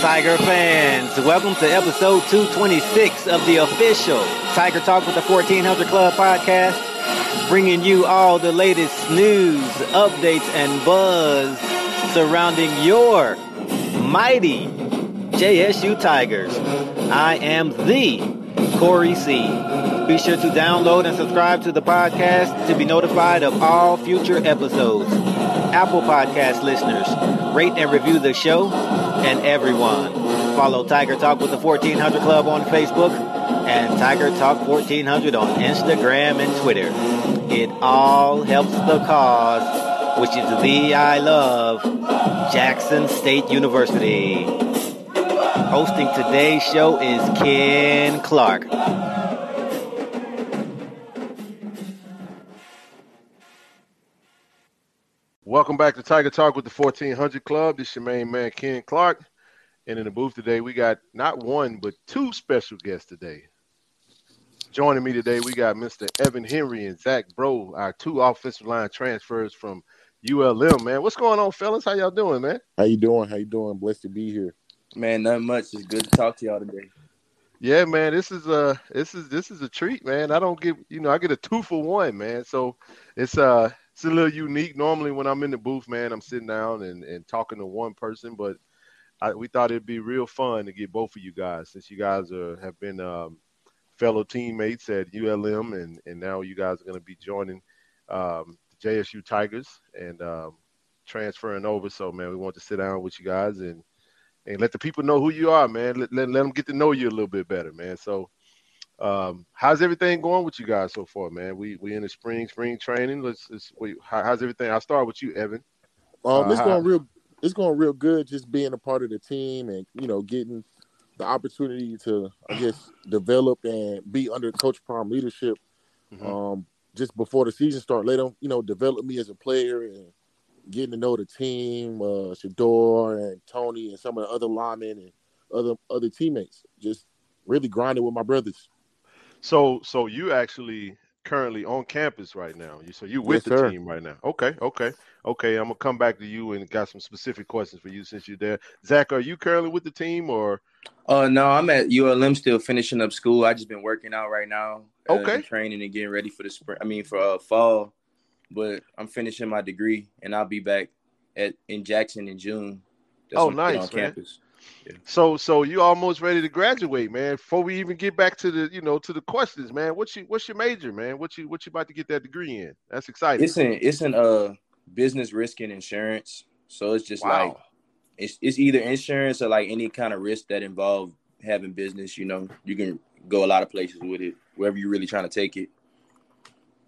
Tiger fans, welcome to episode 226 of the official Tiger Talk with the 1400 Club podcast, bringing you all the latest news, updates, and buzz surrounding your mighty JSU Tigers. I am the Corey C. Be sure to download and subscribe to the podcast to be notified of all future episodes. Apple Podcast listeners, rate and review the show and everyone. Follow Tiger Talk with the 1400 Club on Facebook and Tiger Talk 1400 on Instagram and Twitter. It all helps the cause, which is the I love, Jackson State University. Hosting today's show is Ken Clark. Welcome back to Tiger Talk with the 1400 Club. This is your main man, Ken Clark. And in the booth today, we got not one, but two special guests today. Joining me today, we got Mr. Evan Henry and Zach Bro, our two offensive line transfers from ULM, man. What's going on, fellas? How y'all doing, man? How you doing? How you doing? Blessed to be here. Man, nothing much. It's good to talk to y'all today. Yeah, man, this is a this is this is a treat, man. I don't get you know I get a two for one, man. So it's uh it's a little unique. Normally when I'm in the booth, man, I'm sitting down and, and talking to one person, but I, we thought it'd be real fun to get both of you guys since you guys are have been um, fellow teammates at ULM and and now you guys are going to be joining um, the JSU Tigers and um, transferring over. So man, we want to sit down with you guys and and let the people know who you are, man. Let, let, let them get to know you a little bit better, man. So, um, how's everything going with you guys so far, man? We we in the spring spring training. Let's, let's wait. How, how's everything? I'll start with you, Evan. Um, Uh, it's how- going real. It's going real good. Just being a part of the team and you know getting the opportunity to, I guess, develop and be under Coach Prime leadership. Mhm. Um, just before the season start, let them you know develop me as a player and getting to know the team, uh, Shador and Tony and some of the other linemen and other other teammates. Just really grinding with my brothers. So so you actually currently on campus right now. You so you with Yes, the sir. team right now. Okay, okay, okay. I'm gonna come back to you and got some specific questions for you since you're there. Zach, are you currently with the team or Uh no, I'm at ULM still finishing up school. I just been working out right now. uh, Okay. and training and getting ready for the spring. I mean for uh, fall. But I'm finishing my degree and I'll be back at in Jackson in June. Oh, when I nice, on man. campus. So so you almost ready to graduate, man? Before we even get back to the you know to the questions, man. What's your what's your major, man? What you what you about to get that degree in? That's exciting. It's in it's in uh business risk and insurance. So it's just Wow. like it's it's either insurance or like any kind of risk that involve having business, you know, you can go a lot of places with it, wherever you're really trying to take it.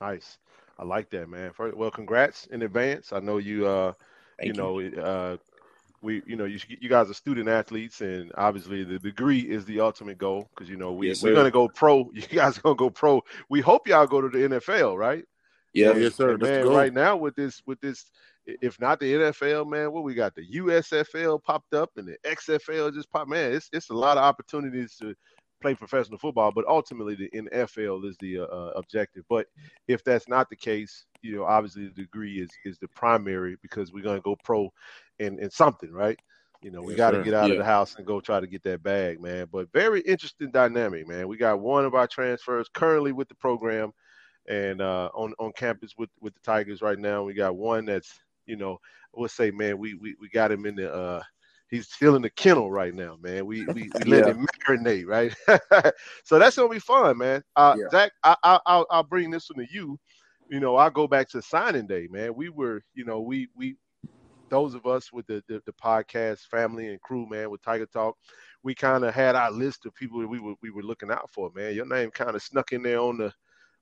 Nice. I like that, man. First, well, congrats in advance. I know you uh Thank you know uh we, you know, you you guys are student athletes, and obviously the degree is the ultimate goal because you know we Yes, we're gonna go pro. You guys gonna go pro. We hope y'all go to the NFL, right? Yeah, yes, sir. And man, right now with this with this, if not the NFL, man, what we got the USFL popped up and the XFL just popped. Man, it's it's a lot of opportunities to play professional football, but ultimately the NFL is the uh, uh, objective. But if that's not the case, you know, obviously the degree is is the primary because we're gonna go pro in in something, right? You know, we Yes, got to get out of the house and go try to get that bag, man. But very interesting dynamic, man. We got one of our transfers currently with the program and uh, on on campus with with the Tigers right now. We got one that's you know we'll say man we we, we got him in the uh, he's still in the kennel right now, man. We we, we let Yeah. him marinate, right? so that's gonna be fun, man. Uh, Yeah. Zach, I, I I'll I'll bring this one to you. You know, I'll go back to signing day, man. We were you know we we those of us with the the, the podcast family and crew, man, with Tiger Talk. We kind of had our list of people that we were we were looking out for, man. Your name kind of snuck in there on the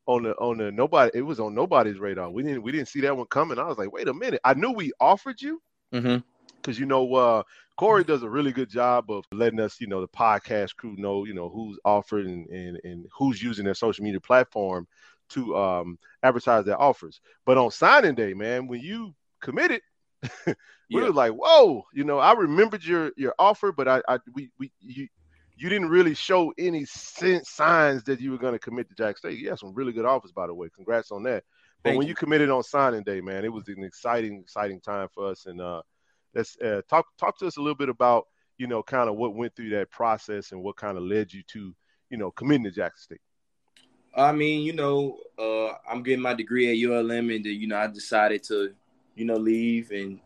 on the on the nobody it was on nobody's radar. We didn't we didn't see that one coming. I was like, wait a minute. I knew we offered you hmm because you know uh Corey does a really good job of letting us, you know, the podcast crew know, you know, who's offered and and, and who's using their social media platform to um advertise their offers. But on signing day, man, when you committed, we Yeah. were like, whoa, you know, I remembered your your offer, but I I we we you you didn't really show any signs that you were going to commit to Jack State. You had some really good offers, by the way. Congrats on that. But Thank when you. you committed on signing day, man, it was an exciting, exciting time for us. And uh, let's uh, talk talk to us a little bit about you know kind of what went through that process and what kind of led you to you know committing to Jackson State. I mean, you know, uh, I'm getting my degree at ULM, and you know, I decided to, you know, leave and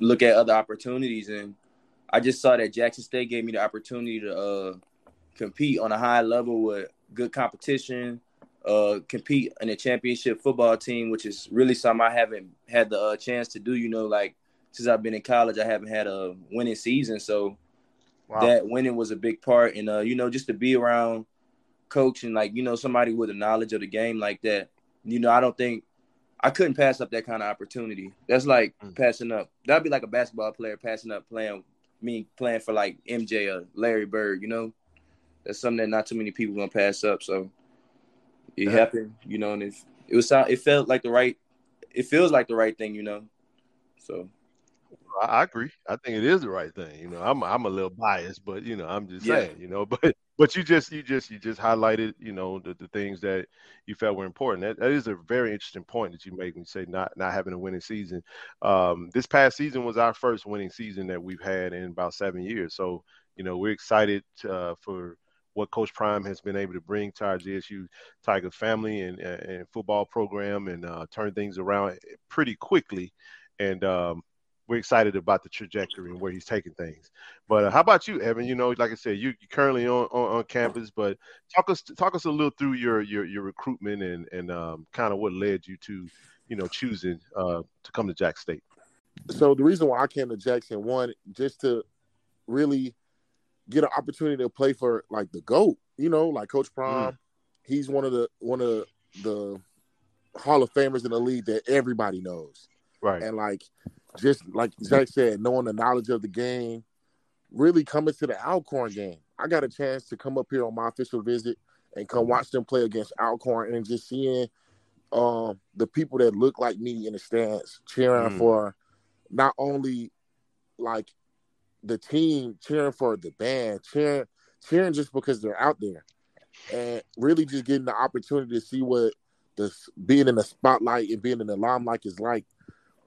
look at other opportunities, and I just saw that Jackson State gave me the opportunity to uh, compete on a high level with good competition, uh, compete in a championship football team, which is really something I haven't had the uh, chance to do. You know, like since I've been in college, I haven't had a winning season, so Wow. that winning was a big part, and uh, you know, just to be around coach and like you know somebody with a knowledge of the game like that. You know, I don't think I couldn't pass up that kind of opportunity. That's like Mm. passing up. That'd be like a basketball player passing up playing me playing for like MJ or Larry Bird. You know, that's something that not too many people gonna pass up. So it Yeah. happened. You know, and it it was it felt like the right. It feels like the right thing. You know, so I, agree. I think it is the right thing. You know, I'm I'm a little biased, but you know, I'm just Yeah. saying. You know, but but you just you just you just highlighted you know the, the things that you felt were important. That, that is a very interesting point that you make when you say not not having a winning season. Um, this past season was our first winning season that we've had in about seven years. So you know, we're excited uh, for what Coach Prime has been able to bring to our JSU Tiger family and, and, and football program and uh, turn things around pretty quickly. And um, we're excited about the trajectory and where he's taking things. But uh, how about you, Evan? You know, like I said, you, you're currently on, on, on campus, but talk us talk us a little through your your, your recruitment and and um, kind of what led you to, you know, choosing uh, to come to Jack State. so the reason why I came to Jackson, one, just to really get an opportunity to play for like the GOAT, you know, like Coach Prime. He's one of the one of the Hall of Famers in the league that everybody knows. Right. And like just like Zach said, knowing the knowledge of the game, really coming to the Alcorn game. I got a chance to come up here on my official visit and come watch them play against Alcorn and just seeing um the people that look like me in the stands cheering Mm. for not only like the team cheering for the band, cheering cheering just because they're out there. And really just getting the opportunity to see what the being in the spotlight and being in the limelight is like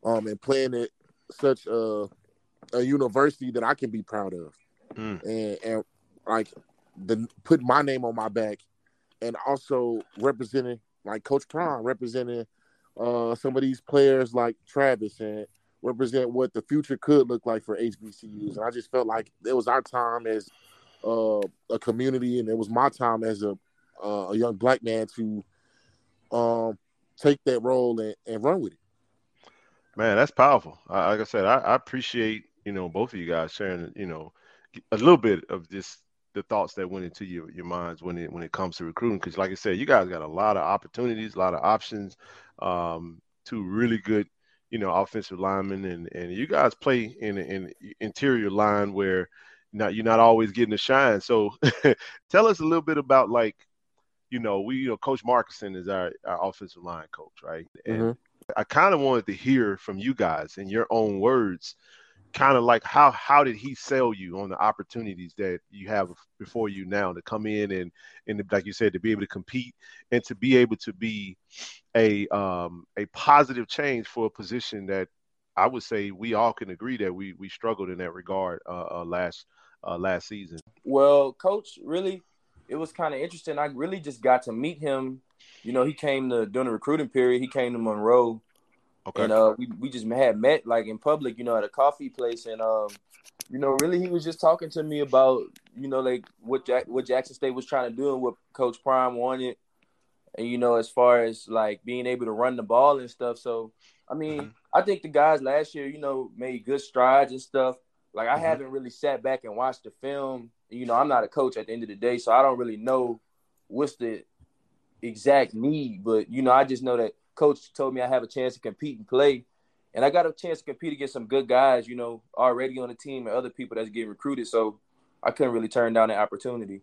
um and playing at such a a university that I can be proud of. Mm. And and like the put my name on my back and also representing like Coach Prime representing uh some of these players like Travis and represent what the future could look like for HBCUs. And I just felt like it was our time as uh, a community, and it was my time as a uh, a young black man to um, take that role and, and run with it. Man, that's powerful. I, like I said, I, I appreciate you know both of you guys sharing you know a little bit of just the thoughts that went into your, your minds when it when it comes to recruiting. Because like I said, you guys got a lot of opportunities, a lot of options, um, two really good you know, offensive linemen, and and you guys play in an interior line where not you're not always getting the shine. So tell us a little bit about like, you know, we you know Coach Markuson is our, our offensive line coach, right? And mm-hmm. I kind of wanted to hear from you guys in your own words, kind of like how how did he sell you on the opportunities that you have before you now to come in and and like you said to be able to compete and to be able to be a um a positive change for a position that I would say we all can agree that we we struggled in that regard uh, uh last uh, last season. Well, coach, really, it was kind of interesting. I really just got to meet him. You know, he came to during the recruiting period. He came to Monroe, okay. and uh, we we just had met like in public, you know, at a coffee place, and um, you know, really, he was just talking to me about you know like what Jack, what Jackson State was trying to do and what Coach Prime wanted, and you know, as far as like being able to run the ball and stuff. So, I mean, mm-hmm. I think the guys last year, you know, made good strides and stuff. Like I mm-hmm. haven't really sat back and watched the film. You know, I'm not a coach at the end of the day, so I don't really know what's the exact need. But you know, I just know that coach told me I have a chance to compete and play, and I got a chance to compete against some good guys. You know, already on the team and other people that's getting recruited. So I couldn't really turn down the opportunity.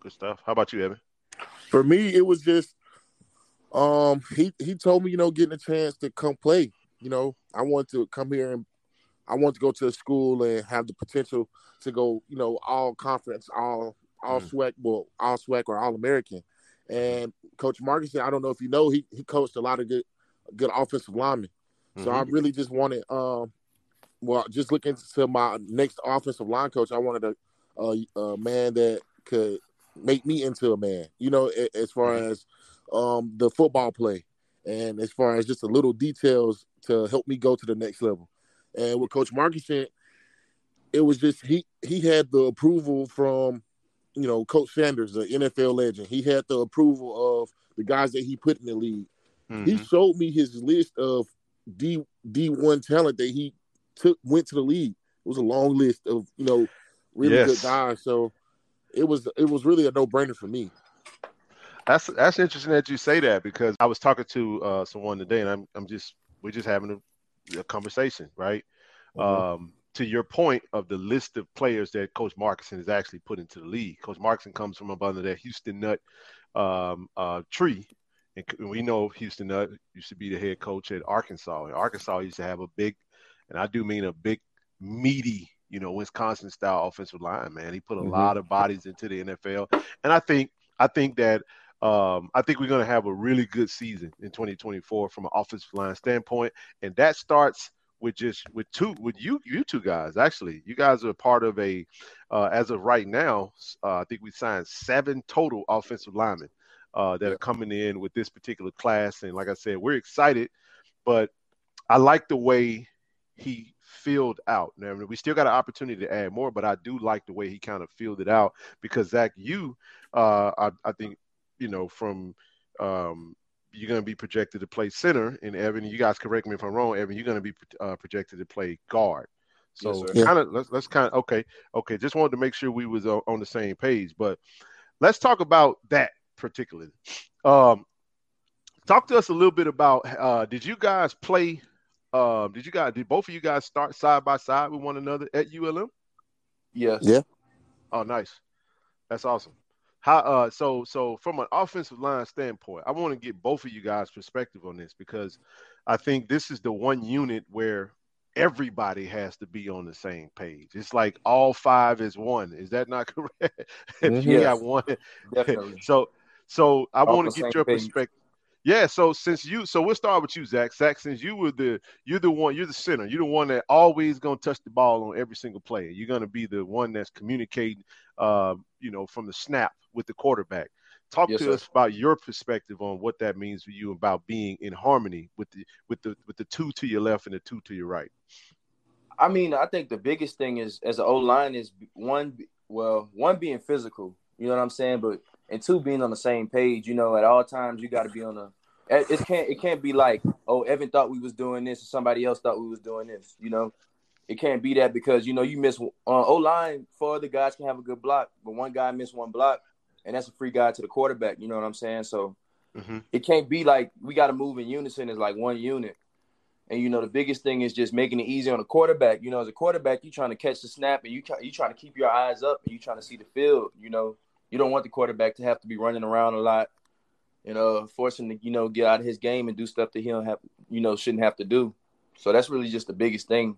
Good stuff. How about you, Evan? For me, it was just um he he told me, you know, getting a chance to come play. You know, I want to come here and I want to go to a school and have the potential to go, you know, all conference, all all mm. SWAC, well, all SWAC or all American. And Coach Markuson, I don't know if you know, he he coached a lot of good good offensive linemen. Mm-hmm. So I mm-hmm. really just wanted, um, well, just looking to my next offensive line coach, I wanted a, a, a man that could make me into a man. You know, as far mm-hmm. as um, the football play, and as far as just the little details to help me go to the next level. And with Coach Markuson, it was just he he had the approval from you know Coach Sanders, the NFL legend. He had the approval of the guys that he put in the league. Mm-hmm. He showed me his list of D D one talent that he took went to the league. It was a long list of you know really yes. good guys. So it was it was really a no brainer for me. That's that's interesting that you say that because I was talking to uh, someone today, and I'm I'm just we're just having a a conversation, right? Mm-hmm. Um, to your point of the list of players that Coach Markuson has actually put into the league. Coach Markuson comes from up under that Houston Nutt um, uh, tree. And we know Houston Nutt used to be the head coach at Arkansas. And Arkansas used to have a big, and I do mean a big, meaty, you know, Wisconsin style offensive line, man. He put a mm-hmm. lot of bodies into the NFL. And I think I think that um, I think we're going to have a really good season in 2024 from an offensive line standpoint, and that starts with just with two with you you two guys actually. You guys are part of a uh, as of right now uh, i think we signed seven total offensive linemen uh, that are coming in with this particular class. And like i said we're excited but i like the way he filled out. Now we still got an opportunity to add more but i do like the way he kind of filled it out because zach you uh, I, I think you know, from um, you're going to be projected to play center, and Evan, you guys correct me if I'm wrong. Evan, you're going to be uh, projected to play guard. So yes, kind of let's let's kind of okay, okay. Just wanted to make sure we was on, on the same page, but let's talk about that particularly. Um, talk to us a little bit about uh, did you guys play? Uh, did you guys did both of you guys start side by side with one another at ULM? Yes. Yeah. Oh, nice. That's awesome. How uh so so from an offensive line standpoint, I want to get both of you guys' perspective on this because I think this is the one unit where everybody has to be on the same page. It's like all five is one. Is that not correct? Mm-hmm. you got one. Definitely. so so I want to get your page. perspective. Yeah, so since you, so we'll start with you, Zach. Zach, since you were the, you're the one, you're the center. You're the one that always gonna touch the ball on every single play. You're gonna be the one that's communicating, uh, you know, from the snap with the quarterback. Talk yes, to sir. us about your perspective on what that means for you about being in harmony with the with the with the two to your left and the two to your right. I mean, I think the biggest thing is as an O line is one, well, one being physical. You know what I'm saying, but and two being on the same page. You know, at all times you got to be on the. It can't. It can't be like, oh, Evan thought we was doing this, or somebody else thought we was doing this. You know, it can't be that because you know you miss uh, O line. Four other guys can have a good block, but one guy missed one block, and that's a free guy to the quarterback. You know what I'm saying? So mm-hmm. it can't be like we got to move in unison as like one unit. And you know, the biggest thing is just making it easy on the quarterback. You know, as a quarterback, you trying to catch the snap and you you trying to keep your eyes up and you trying to see the field. You know, you don't want the quarterback to have to be running around a lot, you know, forcing to you know get out of his game and do stuff that he don't have, you know, shouldn't have to do. So that's really just the biggest thing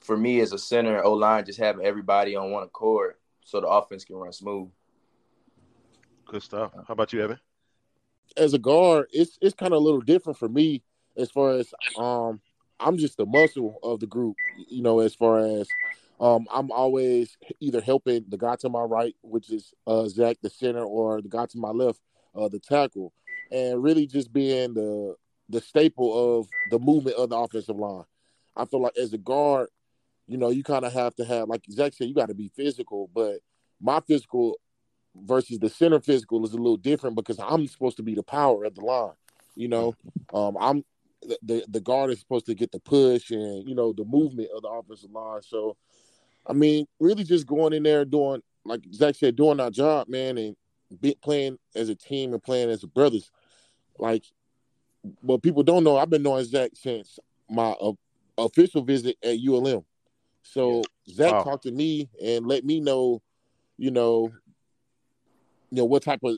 for me as a center, O line, just having everybody on one accord so the offense can run smooth. Good stuff. How about you, Evan? As a guard, it's it's kind of a little different for me as far as um I'm just the muscle of the group, you know, as far as um I'm always either helping the guy to my right, which is uh Zach the center, or the guy to my left, uh the tackle, and really just being the the staple of the movement of the offensive line. I feel like as a guard, you know, you kind of have to have, like Zach said, you got to be physical. But my physical versus the center physical is a little different because I'm supposed to be the power of the line. You know, um, I'm the the guard is supposed to get the push and you know the movement of the offensive line. So, I mean, really just going in there doing like Zach said, doing our job, man, and be, playing as a team and playing as brothers. Like, what people don't know, I've been knowing Zach since my uh, official visit at ULM. So Zach wow. talked to me and let me know, you know, you know what type of,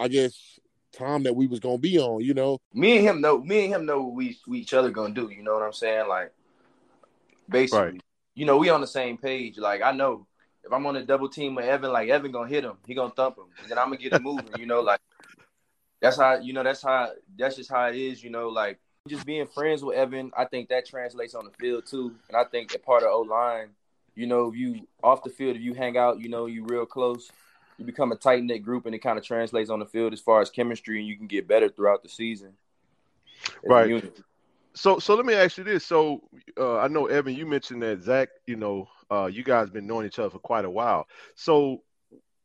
I guess, time that we was gonna be on. You know, me and him know, me and him know what we, we each other gonna do. You know what I'm saying? Like, basically, right. You know, we on the same page. Like, I know if I'm on a double team with Evan, like Evan gonna hit him, he gonna thump him, and then I'm gonna get it moving. you know, like that's how you know that's how that's just how it is. You know, like just being friends with Evan, I think that translates on the field too. And I think that part of O line, you know, if you off the field, if you hang out, you know, you real close, you become a tight knit group, and it kind of translates on the field as far as chemistry, and you can get better throughout the season. Right. So, so let me ask you this. So, uh, I know Evan, you mentioned that Zach, you know, uh, you guys been knowing each other for quite a while. So,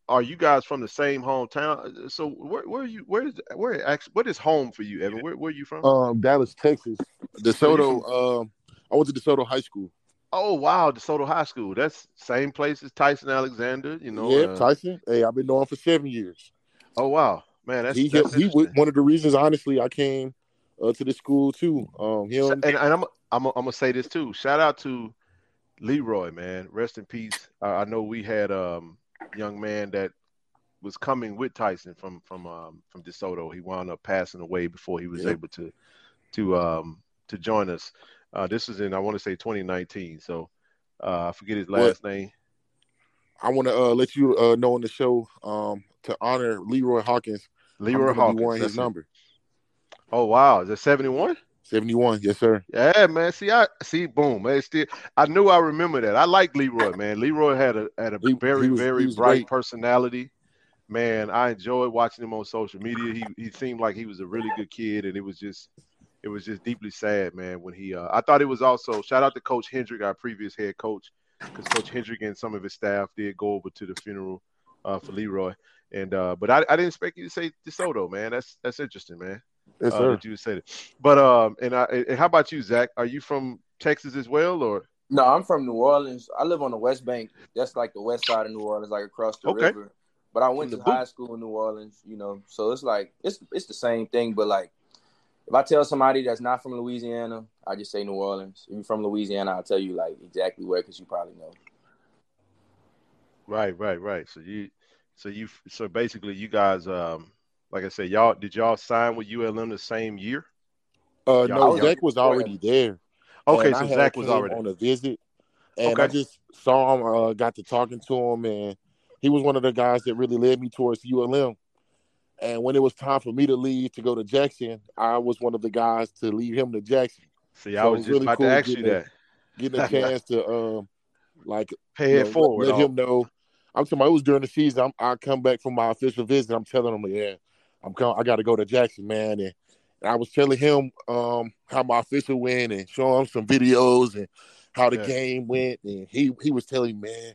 are you guys from the same hometown? So where where are you where is where actually what is home for you, Evan? Where where are you from? Um, Dallas, Texas. DeSoto. Um, I went to DeSoto High School. Oh wow, DeSoto High School. That's same place as Tyson Alexander. You know. Yeah, uh, Tyson. Hey, I've been knowing for seven years. Oh wow, man, that's he. That's he one of the reasons, honestly, I came uh, to the school too. Um, him and, and I'm I'm I'm gonna say this too. Shout out to Leroy, man. Rest in peace. Uh, I know we had um young man that was coming with Tyson from from um, from DeSoto. He wound up passing away before he was able to to um, to join us. Uh, this is in I want to say 2019. So uh, I forget his last name. I want to uh, let you uh, know on the show um, to honor Leroy Hawkins. Leroy Hawkins, his number. Oh wow, is it 71? 71, yes, sir. Yeah, man. See, I see. Boom, man. Still, I knew I remember that. I like Leroy, man. Leroy had a had a he, very he was, very bright great. personality. Man, I enjoyed watching him on social media. He he seemed like he was a really good kid, and it was just it was just deeply sad, man. When he, uh, I thought it was also shout out to Coach Hendrick, our previous head coach, because Coach Hendrick and some of his staff did go over to the funeral uh, for Leroy. And uh, but I, I didn't expect you to say DeSoto, man. That's that's interesting, man. Yes, uh, sir. that you said it. But um, and I and how about you, Zach? Are you from Texas as well, or? No, I'm from New Orleans. I live on the West Bank. That's like the west side of New Orleans, like across the okay. river. But I went to boot. high school in New Orleans, you know, so it's like it's it's the same thing. But like, if I tell somebody that's not from Louisiana, I just say New Orleans. If you're from Louisiana, I'll tell you like exactly where because you probably know. Right, right, right. So you, so you, so basically, you guys, um, like I said, y'all did y'all sign with ULM the same year? Uh, no, Zach was already there. Okay, so Zach was already on a visit, and okay. I just saw him, uh, got to talking to him, and he was one of the guys that really led me towards ULM. And when it was time for me to leave to go to Jackson, I was one of the guys to lead him to Jackson. See, I was, was just really about cool to ask you that. getting a chance to um, like pay it know, forward. Let, let him know. I'm talking. About, it was during the season. I'm, I come back from my official visit. I'm telling him, yeah, I'm coming. I got to go to Jackson, man. And, and, I was telling him um, how my official went and showing him some videos and how the yeah. game went. And he he was telling me, man,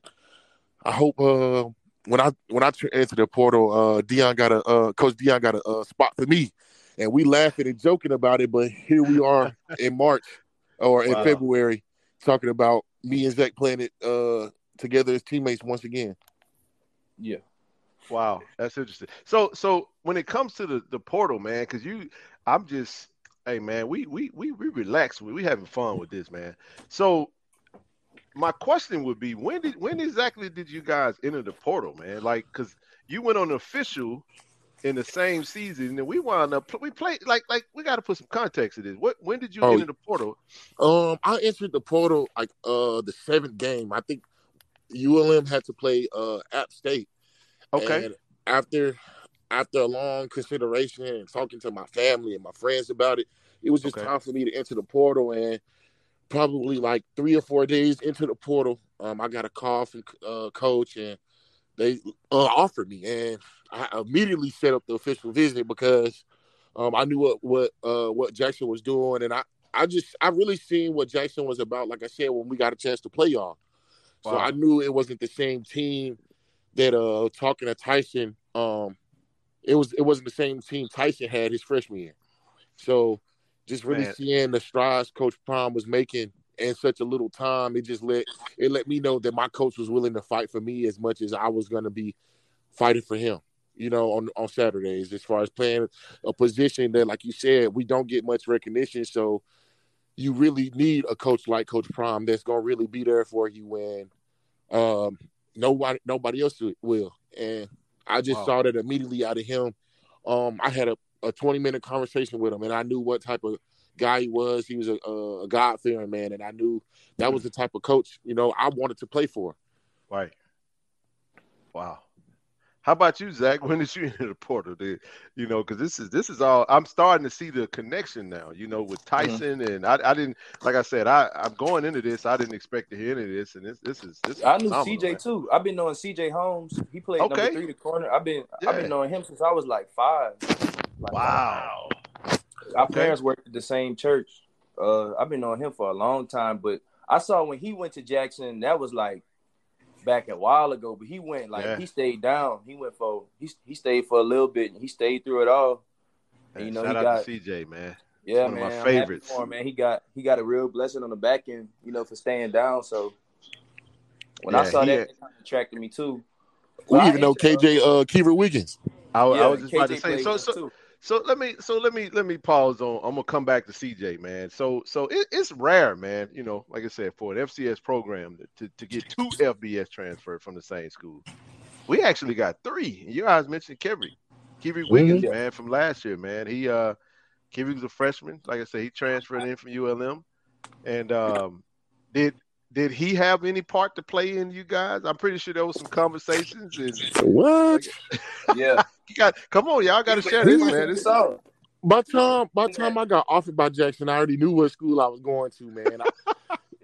I hope uh, when I when I entered the portal, uh, Deion got a uh, Coach Deion got a, a spot for me, and we laughing and joking about it. But here we are in March or in wow. February talking about me and Zach playing it uh, together as teammates once again. Yeah. Wow, that's interesting. So, so when it comes to the the portal, man, because you, I'm just Hey man, we we we we relax. We we having fun with this, man. So my question would be when did when exactly did you guys enter the portal, man? Like, cause you went on official in the same season, and we wound up we played like like we got to put some context to this. What when did you Oh, enter the portal? Um, I entered the portal like uh the seventh game. I think ULM had to play uh App State. Okay, after after a long consideration and talking to my family and my friends about it, it was just Okay. time for me to enter the portal. And probably like three or four days into the portal, um, I got a call from uh, coach and they uh, offered me, and I immediately set up the official visit because um, I knew what what uh, what Jackson was doing, and I I just I really seen what Jackson was about. Like I said, when we got a chance to play y'all, so I knew it wasn't the same team that uh talking to Tyson. Um, it was it wasn't the same team Tyson had his freshman year. So just really Man. seeing the strides Coach Prime was making in such a little time, it just let it let me know that my coach was willing to fight for me as much as I was going to be fighting for him. You know, on on Saturdays, as far as playing a position that, like you said, we don't get much recognition. So you really need a coach like Coach Prime that's going to really be there for you when um, nobody nobody else will. And I just Wow. saw that immediately out of him. Um, I had a, a 20 minute conversation with him, and I knew what type of guy he was. He was a, a, a God fearing man, and I knew that was the type of coach you know I wanted to play for. right. Wow. How about you, Zach? When did you enter the portal? Did, you know, because this is this is all I'm starting to see the connection now. You know, with Mm-hmm. Tyson and I, I didn't like I said I I'm going into this. I didn't expect to hear any of this, and this this is this. Is I knew CJ man. too. I've been knowing CJ Holmes. He played Okay. number three, the corner. I've been I've been knowing him since I was like five. Like, Wow. Our Okay. parents worked at the same church. Uh, I've been knowing him for a long time, but I saw when he went to Jackson, that was like back a while ago. But he went like Yeah. he stayed down. He went for he he stayed for a little bit and he stayed through it all. And, you know, shout he out got to CJ, man. yeah, one of man. my favorites. for him, man. He got he got a real blessing on the back end, you know, for staying down. So when I saw he that, had- it kind of attracted me too. We So I even know uh, KJ uh, Keever Wiggins. I, I was just about to say. So so too. So let me so let me let me pause on. I'm gonna come back to CJ, man. So so it, it's rare, man. You know, like I said, for an FCS program to, to get two FBS transferred from the same school. We actually got three. You guys mentioned Kivry, Kivry Wiggins, Yeah. man, from last year, man. He uh Kivry was a freshman. Like I said, he transferred in from ULM. And um did did he have any part to play in you guys? I'm pretty sure there was some conversations and What? Yeah, you got come on, y'all gotta share this, man. This, So, By time by time I got offered by Jackson, I already knew what school I was going to, man. I,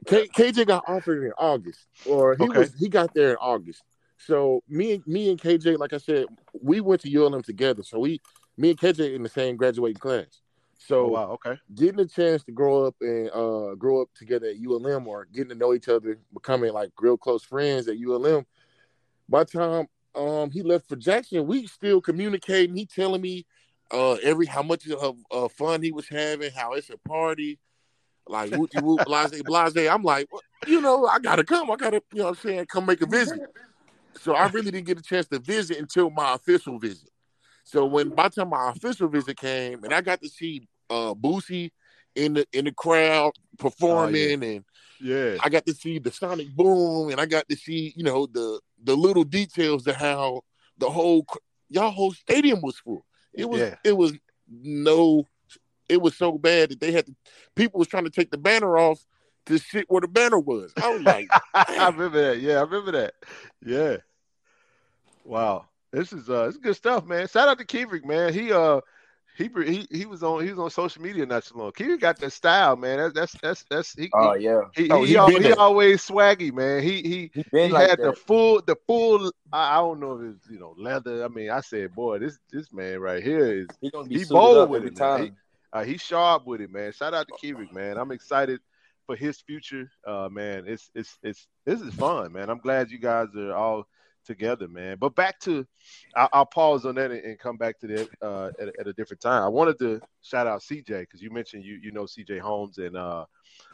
K, KJ got offered in August, or he Okay. was he got there in August. So me and me and KJ, like I said, we went to ULM together. So we me and KJ in the same graduating class. So oh wow, okay. getting a chance to grow up and uh grow up together at ULM or getting to know each other, becoming like real close friends at ULM. By the time um he left for Jackson, we still communicating. He telling me uh every how much of uh, fun he was having, how it's a party, like whoopty whoop, blase blase. I'm like, well, you know, I gotta come. I gotta, you know what I'm saying, come make a visit. So I really didn't get a chance to visit until my official visit. So when by the time my official visit came and I got to see uh Boosie in the in the crowd performing and Yeah. I got to see the sonic boom and I got to see, you know, the the little details of how the whole y'all whole stadium was full. It was Yeah. it was no it was so bad that they had to people was trying to take the banner off to sit where the banner was. I was like, I remember that. Yeah, I remember that. Yeah. Wow. This is uh it's good stuff, man. Shout out to Kivrick, man. He uh he he he was on he was on social media not too long. Kivrick got that style, man. That's that's that's that's he oh he, yeah, he, Oh, he, he al- he always swaggy, man. He he he he like had that. the full the full I, I don't know if it's you know leather. I mean, I said, boy, this this man right here is he gonna be bold with it, man. time. uh, he's sharp with it, man. Shout out to Kivik, man. I'm excited for his future. Uh, man, it's it's it's this is fun, man. I'm glad you guys are all together, man. But back to, I'll, I'll pause on that and, and come back to that uh, at, at a different time. I wanted to shout out CJ because you mentioned you you know CJ Holmes and uh,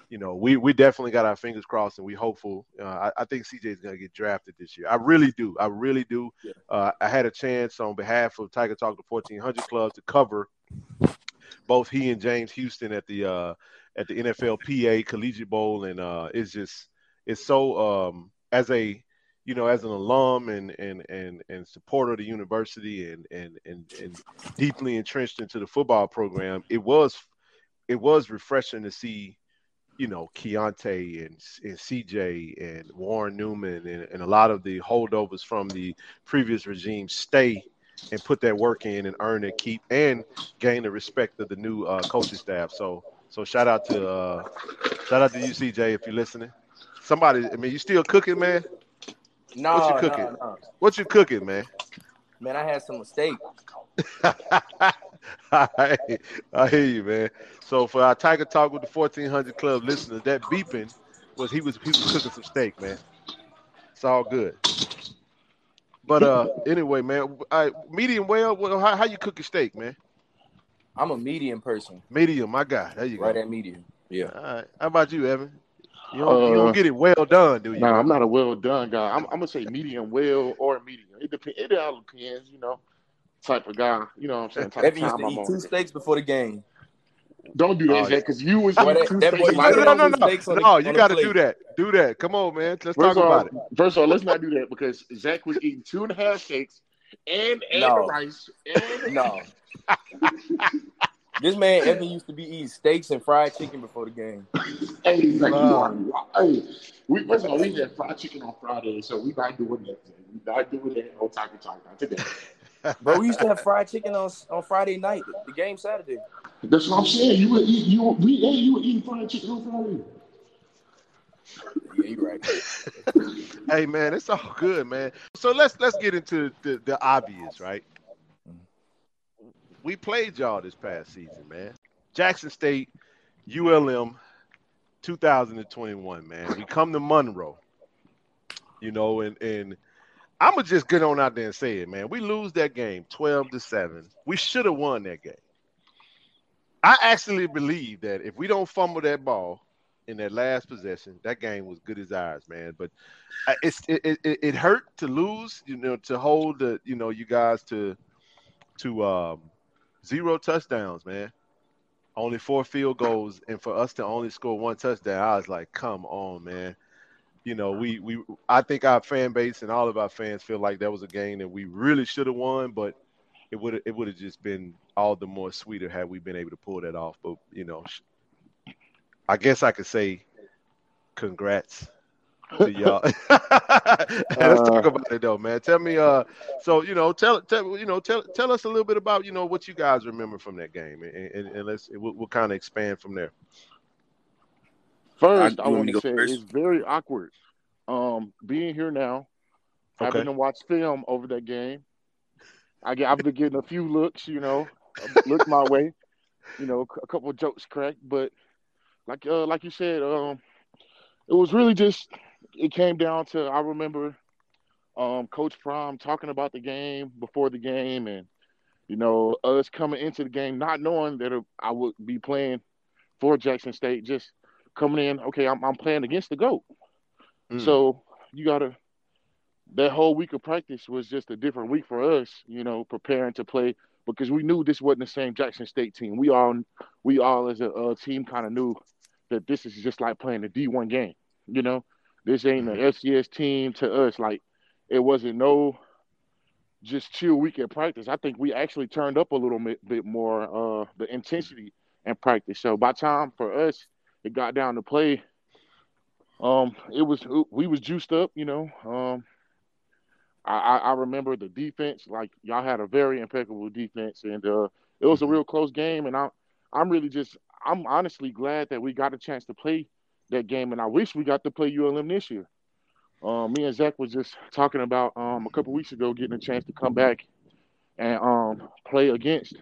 you know we we definitely got our fingers crossed and we hopeful. Uh, I, I think CJ is gonna get drafted this year. I really do. I really do. Uh, I had a chance on behalf of Tiger Talk the 1400 Club to cover both he and James Houston at the uh, at the NFLPA Collegiate Bowl, and uh, it's just it's so um, as a you know as an alum and and and and supporter of the university and and and, and deeply entrenched into the football program, it was it was refreshing to see you know Keontae and, and CJ and Warren Newman and, and a lot of the holdovers from the previous regime stay and put that work in and earn and keep and gain the respect of the new uh, coaching staff. So so shout out to uh, shout out to you, CJ, if you're listening. Somebody, I mean, you still cooking, man? No, What you cooking? no, no. What you cooking, man? Man, I had some steak. I, I hear you, man. So for our Tiger Talk with the 1400 Club listeners, that beeping was he was he was cooking some steak, man. It's all good. But uh, anyway, man, right, medium well. well how, how you cook your steak, man? I'm a medium person, Medium, my guy. There you go. right at medium. Yeah. All right. How about you, Evan? You don't, you Uh, don't get it well done, do you? Nah, I'm not a well done guy. I'm, I'm gonna say medium well or medium. It depends. It all depends, you know, type of guy. You know what I'm saying? Type Evan used time to I'm eat two steaks before the game. Don't do that, Oh, Zach, because you was Boy, eating that- two that boy steaks. No, no, no, no, no. steaks on No, on you got to do that. Do that. Come on, man. Let's talk First of about it. first of all, let's not do that because Zach was eating two and a half steaks and and No. rice and No. this man Evan used to be eating steaks and fried chicken before the game. Hey, like, you are, hey, we first of all we had fried chicken on Friday, so we not doing that. Today. We not doing that on Taco Talk not today. Bro, we used to have fried chicken on on Friday night, the game Saturday. That's what I'm saying. You were eating, you were, we, hey, you were eating fried chicken on Friday. Yeah, you right. Hey man, it's all good, man. So let's let's get into the, the obvious, right? We played y'all this past season, man. Jackson State, ULM, 2021, man. We come to Monroe, you know, and and I'm gonna just get on out there and say it, man. We lose that game, 12 to seven. We should have won that game. I actually believe that if we don't fumble that ball in that last possession, that game was good as ours, man. But it's it, it, it- it hurt to lose, you know, to hold the you know you guys to to um, zero touchdowns, man. Only four field goals, and for us to only score one touchdown, I was like, come on, man. You know, we we I think our fan base and all of our fans feel like that was a game that we really should have won, but it would it would have just been all the more sweeter had we been able to pull that off. But you know, I guess I could say congrats to y'all. Let's talk about it though, man. Tell me, uh, so you know, tell tell you know, tell tell us a little bit about you know what you guys remember from that game, and, and, and let's we'll, we'll kind of expand from there. First, I- I, want want to to say first? it's very awkward. Um, being here now, having to watch film over that game. I get, I've been getting a few looks, you know, look my way, you know, a couple of jokes cracked, but like uh, like you said, um, it was really just it came down to I remember um, Coach Prime talking about the game before the game, and you know us coming into the game not knowing that I would be playing for Jackson State, just coming in. Okay, I'm, I'm playing against the goat, Mm. so you gotta. That whole week of practice was just a different week for us, you know, preparing to play because we knew this wasn't the same Jackson State team. We all, we all as a, uh team kind of knew that this is just like playing a D1 game. You know, this ain't an FCS team to us. Like, it wasn't no just chill week at practice. I think we actually turned up a little bit, bit more uh, the intensity in practice. So by time for us, it got down to play. Um, it was we was juiced up. You know, um, I, I I remember the defense. Like y'all had a very impeccable defense, and uh, it was a real close game. And I I'm really just I'm honestly glad that we got a chance to play that game, and I wish we got to play ULM this year. Um, me and Zach was just talking about um, a couple weeks ago getting a chance to come back and um, play against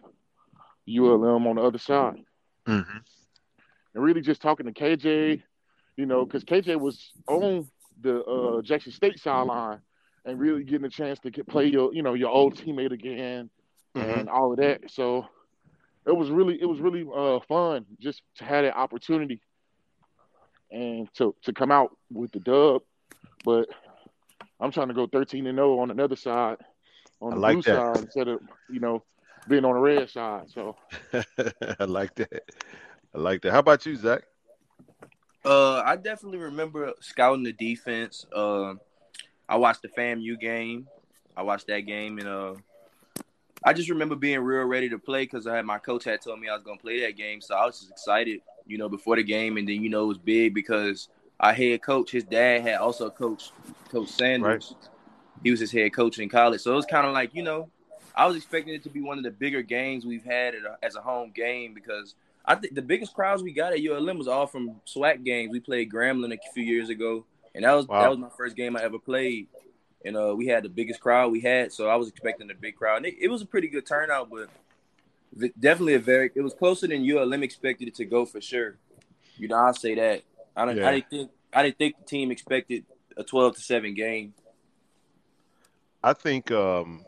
ULM on the other side, Mhm. and really just talking to KJ, you know, because KJ was on the uh, Jackson State sideline and really getting a chance to get, play your you know your old teammate again Mhm. and all of that. So it was really it was really uh, fun just to have that opportunity and to to come out with the dub. But I'm trying to go 13 and 0 on another side, on I the like blue that. side instead of you know being on the red side. So I like that. I like that. How about you, Zach? Uh, I definitely remember scouting the defense. Uh, I watched the FAMU game. I watched that game, and uh, I just remember being real ready to play because I had my coach had told me I was gonna play that game, so I was just excited, you know, before the game, and then you know it was big because our head coach, his dad had also coached Coach Sanders. Right. He was his head coach in college, so it was kind of like you know, I was expecting it to be one of the bigger games we've had a, as a home game because I think the biggest crowds we got at ULM was all from SWAC games. We played Grambling a few years ago, and that was wow. that was my first game I ever played. And uh, we had the biggest crowd we had, so I was expecting a big crowd. And it, it was a pretty good turnout, but definitely a very. It was closer than ULM expected it to go for sure. You know, I'll say that. I don't. Yeah. I didn't think. I didn't think the team expected a twelve to seven game. I think um,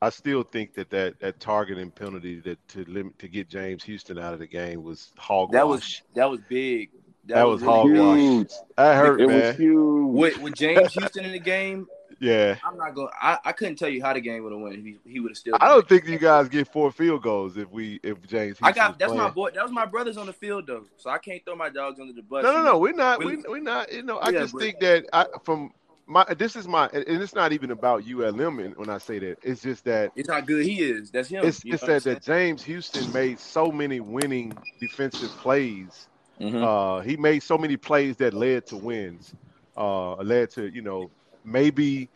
I still think that that, that targeting penalty that to limit to get James Houston out of the game was hogwash. That was that was big. That, that was, was hogwash. That hurt, it man. Was huge. With, with James Houston in the game, yeah, I'm not going. I, I couldn't tell you how the game would have went. He he would have still. I don't think you guys get four field goals if we if James. Houston I got that's playing. my boy. That was my brothers on the field though, so I can't throw my dogs under the bus. No, no, no. We're not. We we're not. You know, I just think that I, from my this is my and it's not even about ULM when I say that. It's just that it's how good he is. That's him. It's, it's that, that James Houston made so many winning defensive plays. Mm-hmm. Uh, he made so many plays that led to wins. Uh, led to you know maybe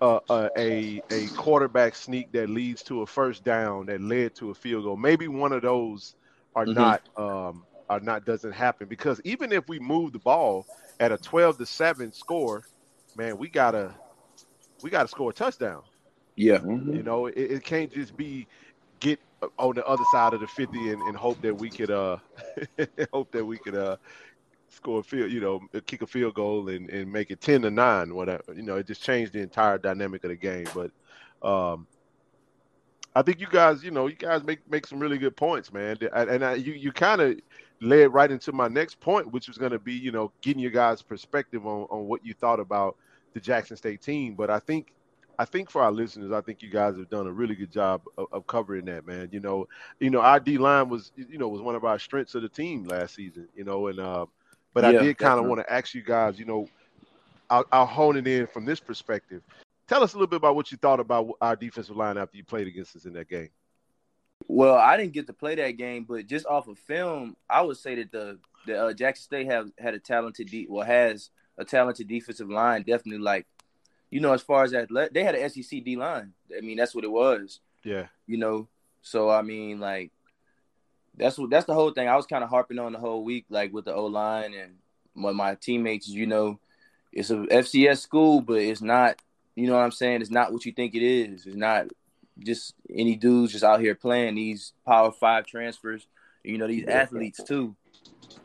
uh, uh, a a quarterback sneak that leads to a first down that led to a field goal. Maybe one of those are mm-hmm. not um, are not doesn't happen because even if we move the ball at a twelve to seven score man, we gotta we gotta score a touchdown. Yeah, mm-hmm. you know, it, it, can't just be get on the other side of the fifty and, and hope that we could uh hope that we could uh score a field, you know, kick a field goal and, and make it ten to nine. Whatever, you know, it just changed the entire dynamic of the game. But um, I think you guys, you know, you guys make make some really good points, man. And I, you you kind of led right into my next point, which was going to be, you know, getting your guys' perspective on on what you thought about the Jackson State team. But I think I think for our listeners, I think you guys have done a really good job of, of covering that, man. You know, you know, our D line was, you know, was one of our strengths of the team last season. You know, and uh, but yeah, I did kind of want to ask you guys, you know, I'll, I'll hone it in from this perspective. Tell us a little bit about what you thought about our defensive line after you played against us in that game. Well, I didn't get to play that game, but just off of film, I would say that the the uh, Jackson State have had a talented de- well has a talented defensive line. Definitely, like you know, as far as that, they had an SEC D line. I mean, that's what it was. Yeah. You know, so I mean, like that's what that's the whole thing. I was kind of harping on the whole week, like with the O line and my, my teammates. You know, it's a FCS school, but it's not. You know what I'm saying? It's not what you think it is. It's not just any dudes just out here playing these Power Five transfers. You know, these athletes too.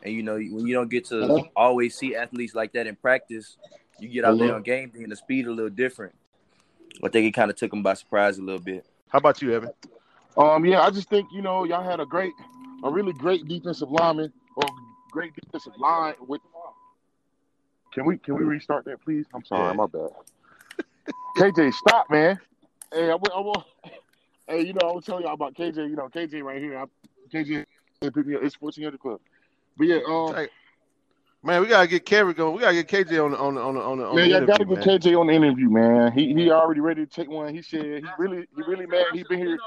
And you know, when you don't get to always see athletes like that in practice, you get out there on game day and the speed a little different. I think it kind of took them by surprise a little bit. How about you, Evan? Um, yeah, I just think you know y'all had a great, a really great defensive lineman or great defensive line with. Can we can we restart that, please? I'm sorry, yeah. my bad. KJ, stop, man. Hey, I, I, I, hey, you know, I was telling y'all about KJ. You know, KJ right here. I, KJ picked me up. It's 1400 Club. But yeah, um, hey, man, we gotta get Kerry going. We gotta get KJ on the on the on the on the. On man, y'all gotta get man. KJ on the interview, man. He he already ready to take one. He said he really he really mad. He been here.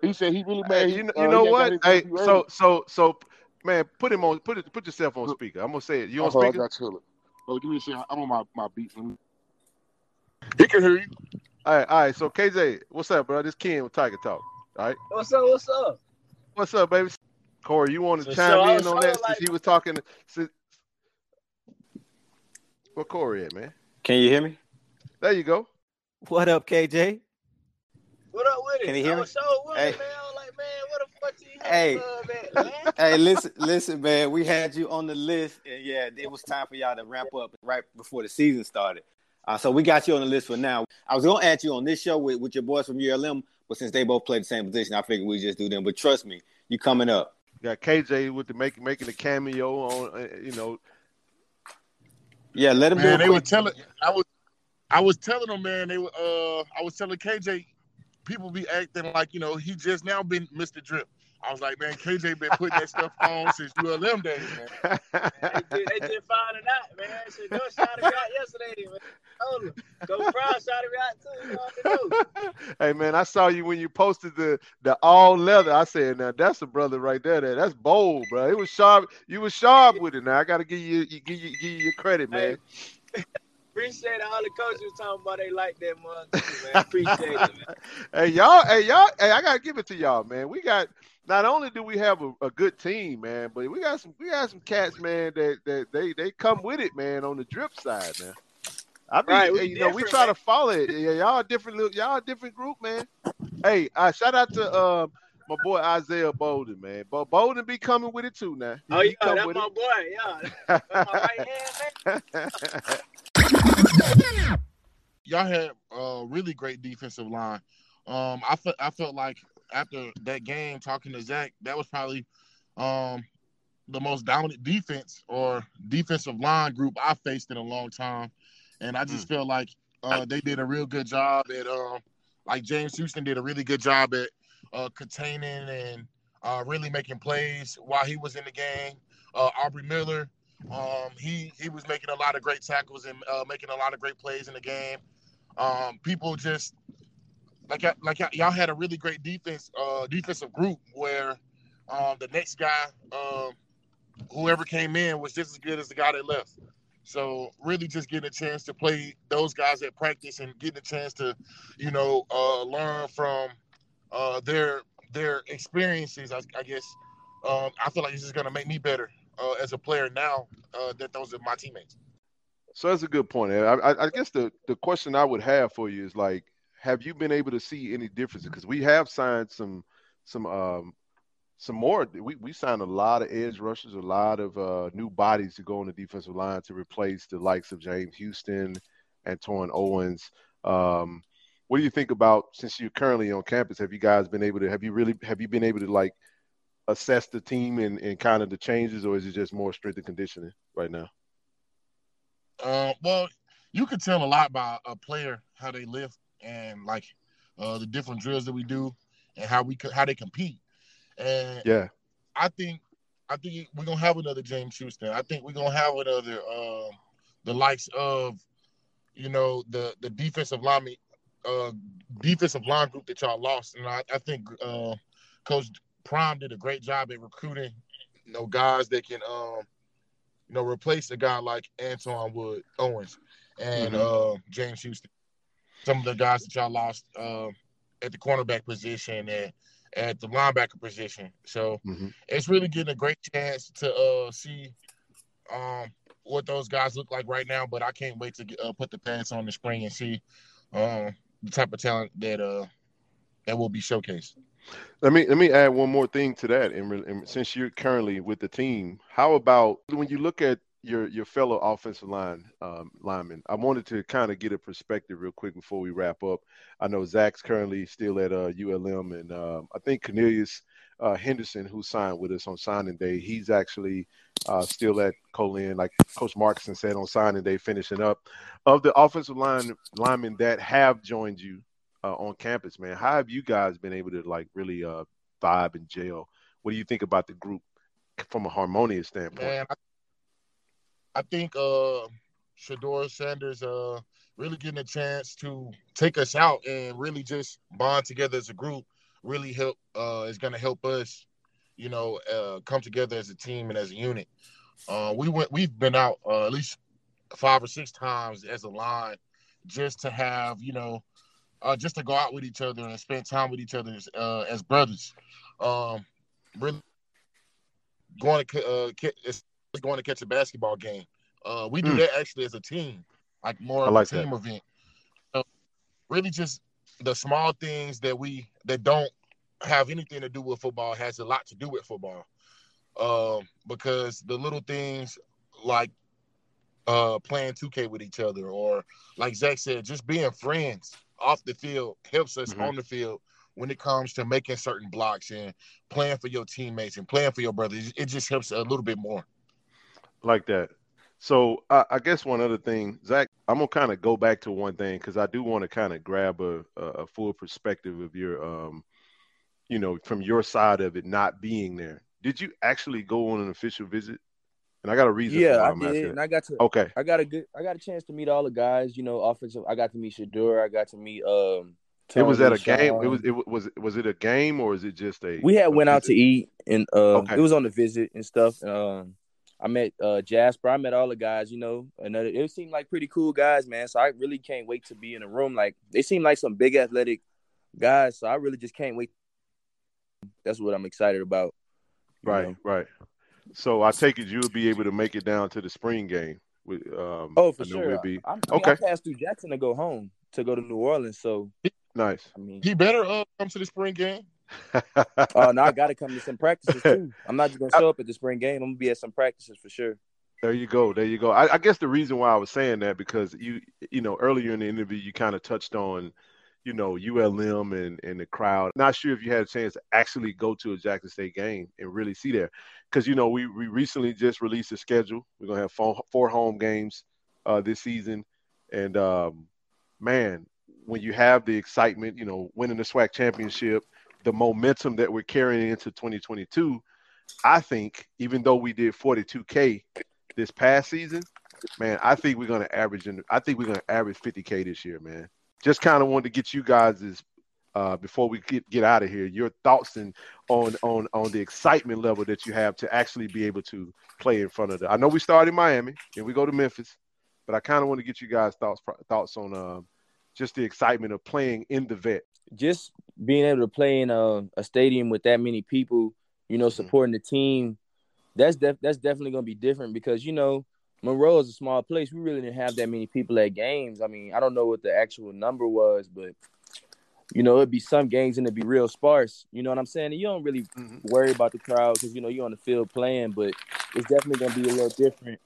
He said he really mad. Hey, you know, uh, you know what? Hey, so so so, man, put him on. Put it. Put yourself on speaker. I'm gonna say it. You on speaker? I got you. Oh, give me a second. I'm on my my beat. He can hear you. All right, all right. So KJ, what's up, bro? This Ken with Tiger Talk. All right. What's up? What's up? What's up, baby? Corey, you want to chime in on that like... since he was talking? Since... Where Corey at, man? Can you hear me? There you go. What up, KJ? What up with it? Can you hear me? So hey. man. I was like, man, what the fuck you hey. At, hey, listen, listen, man. We had you on the list, and yeah, it was time for y'all to wrap up right before the season started. Uh, so we got you on the list for now. I was gonna add you on this show with, with your boys from ULM, but since they both play the same position, I figured we just do them. But trust me, you coming up. You got KJ with the making making a cameo on, uh, you know. Yeah, let him. Man, they were telling. I was, I was telling them, man. They were. Uh, I was telling KJ, people be acting like you know he just now been Mr. Drip. I was like, man, KJ been putting that stuff on since ULM days, man. they, just, they just found it out, man. Shit, no shot it out yesterday, man. Go Brown shot it out too. hey man, I saw you when you posted the the all leather. I said, now that's a brother right there. That that's bold, bro. It was sharp. You was sharp with it. Now I got to give you, give you give you your credit, man. Hey. Appreciate all the coaches talking about they like that mug, man. Appreciate it, man. hey y'all, hey y'all, hey, I gotta give it to y'all, man. We got not only do we have a, a, good team, man, but we got some we got some cats, man, that, that they they come with it, man, on the drip side, man. I mean, right, you know, we try to follow it. Yeah, y'all different y'all a different group, man. Hey, uh, shout out to uh, my boy Isaiah Bolden, man. But Bolden be coming with it too now. Oh yeah, that's my it. boy. Yeah, that's my right hand man. Y'all had a really great defensive line. Um, I felt I felt like after that game, talking to Zach, that was probably um the most dominant defense or defensive line group I faced in a long time, and I just mm. feel like uh, they did a real good job at uh, like James Houston did a really good job at uh, containing and uh, really making plays while he was in the game. Uh, Aubrey Miller um, he he was making a lot of great tackles and uh, making a lot of great plays in the game. Um, people just like like y'all had a really great defense uh, defensive group where um, the next guy, um, whoever came in, was just as good as the guy that left. So really, just getting a chance to play those guys at practice and getting a chance to, you know, uh, learn from uh, their their experiences. I, I guess um, I feel like just going to make me better uh, as a player now uh, that those are my teammates. So that's a good point. I, I, guess the, the question I would have for you is like, have you been able to see any differences? Because we have signed some some um, some more. We, we signed a lot of edge rushers, a lot of uh, new bodies to go on the defensive line to replace the likes of James Houston and Torin Owens. Um, what do you think about since you're currently on campus? Have you guys been able to? Have you really? Have you been able to like assess the team and, and kind of the changes, or is it just more strength and conditioning right now? Uh, well, you can tell a lot by a player how they lift and like uh, the different drills that we do and how we how they compete. And yeah, I think I think we're gonna have another James Houston. I think we're gonna have another um, the likes of you know the the defensive line uh, defensive line group that y'all lost, and I, I think uh, Coach Prime did a great job at recruiting, you know, guys that can, um, you know, replace a guy like Antwaun Wood Owens and mm-hmm. uh, James Houston. Some of the guys that y'all lost uh, at the cornerback position and at the linebacker position. So mm-hmm. it's really getting a great chance to uh, see um, what those guys look like right now. But I can't wait to uh, put the pants on the spring and see uh, the type of talent that uh, that will be showcased. Let me let me add one more thing to that. And, and, since you're currently with the team, how about when you look at your your fellow offensive line um, linemen? I wanted to kind of get a perspective real quick before we wrap up. I know Zach's currently still at uh, ULM, and um, I think Cornelius uh, Henderson, who signed with us on signing day, he's actually uh, still at Colin, like Coach Markuson said on signing day, finishing up. Of the offensive line linemen that have joined you uh, on campus, man. How have you guys been able to like really uh, vibe and jail? What do you think about the group from a harmonious standpoint? Man, I, I think uh, Shedeur Sanders uh, really getting a chance to take us out and really just bond together as a group really help uh, is going to help us, you know, uh, come together as a team and as a unit. Uh, we went, we've been out uh, at least five or six times as a line just to have, you know, uh, just to go out with each other and spend time with each other as, uh, as brothers. Um, really going to uh, it's going to catch a basketball game. Uh, we do mm. that actually as a team, like more like a team that. event. So really, just the small things that we that don't have anything to do with football has a lot to do with football. Um, because the little things like uh, playing 2K with each other, or like Zach said, just being friends off the field helps us mm-hmm. on the field when it comes to making certain blocks and playing for your teammates and playing for your brothers. It just helps a little bit more. Like that. So I, I guess one other thing, Zach, I'm gonna kind of go back to one thing because I do want to kind of grab a, a, a full perspective of your, um, you know, from your side of it not being there. Did you actually go on an official visit? And I got a reason. Yeah, I did, and I got to. Okay. I got a good. I got a chance to meet all the guys. You know, offensive. I got to meet Shedeur. I got to meet. Um, It was at a game. It was. It wa- was. Was it a game or is it just a? We had a went out to eat, and uh, Okay. it was on the visit and stuff. Um, I met uh Jasper. I met all the guys. You know, and uh, it seemed like pretty cool guys, man. So I really can't wait to be in a room. Like they seem like some big athletic guys. So I really just can't wait. That's what I'm excited about. Right. know. Right. So I take it you'll be able to make it down to the spring game. With um. Oh, for I know sure. We'll be I, I, mean, Okay. I passed through Jackson to go home to go to New Orleans. So nice. I mean, He better uh, come to the spring game. oh no, I got to come to some practices too. I'm not just gonna show up at the spring game. I'm gonna be at some practices for sure. There you go. There you go. I, I guess the reason why I was saying that because you you know earlier in the interview you kind of touched on you know ULM and and the crowd. Not sure if you had a chance to actually go to a Jackson State game and really see there because you know we we recently just released a schedule. We're gonna have four, four home games uh, this season, and um, man, when you have the excitement, you know, winning the SWAC championship, the momentum that we're carrying into 2022. I think even though we did 42k this past season, man, I think we're gonna average I think we're gonna average 50k this year, man. Just kind of wanted to get you guys' uh, before we get get out of here, your thoughts and on on on the excitement level that you have to actually be able to play in front of the. I know we started in Miami and we go to Memphis, but I kind of want to get you guys thoughts thoughts on uh, just the excitement of playing in the vet. just being able to play in a, a stadium with that many people, you know, supporting the team, that's def- that's definitely gonna be different because you know Monroe is a small place. We really didn't have that many people at games. I mean, I don't know what the actual number was, but you know, it'd be some games and it'd be real sparse. You know what I'm saying? And you don't really worry about the crowd because you know you're on the field playing, but it's definitely gonna be a little different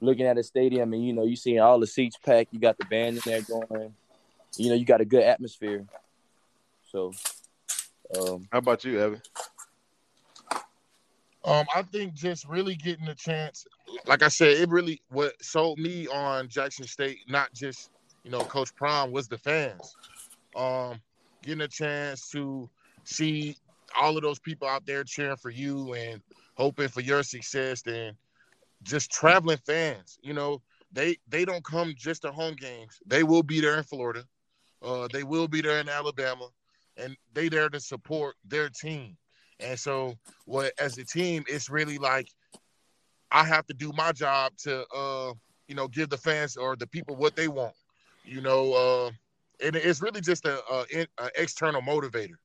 looking at a stadium and you know you seeing all the seats packed. You got the band in there going. You know, you got a good atmosphere. So, um, How about you, Evan? Um, I think just really getting a chance, like I said, it really what sold me on Jackson State, not just you know Coach Prime, was the fans. Um, getting a chance to see all of those people out there cheering for you and hoping for your success, and just traveling fans. You know, they they don't come just to home games. They will be there in Florida. Uh, they will be there in Alabama, and they there to support their team. And so, what as a team, it's really like I have to do my job to, uh, you know, give the fans or the people what they want. You know, uh, and it's really just a, a, a external motivator.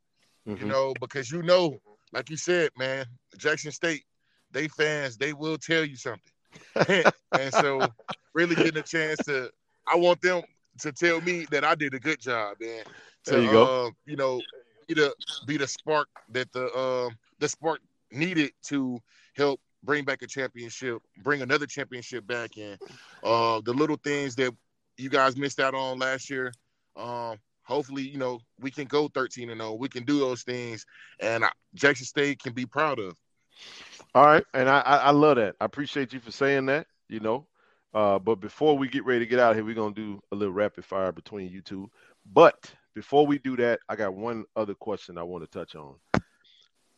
You know, because you know, like you said, man, Jackson State, they fans, they will tell you something. and so, really getting a chance to, I want them to tell me that I did a good job, man. To, There you go. Uh, you know, the be the spark that the um the spark needed to help bring back a championship, bring another championship back in. Uh, the little things that you guys missed out on last year. Um, hopefully, you know, we can go 13 and 0. We can do those things, and Jackson State can be proud of. All right, and I, I I love that. I appreciate you for saying that. You know, uh, but before we get ready to get out of here, we're gonna do a little rapid fire between you two. But before we do that, I got one other question I want to touch on,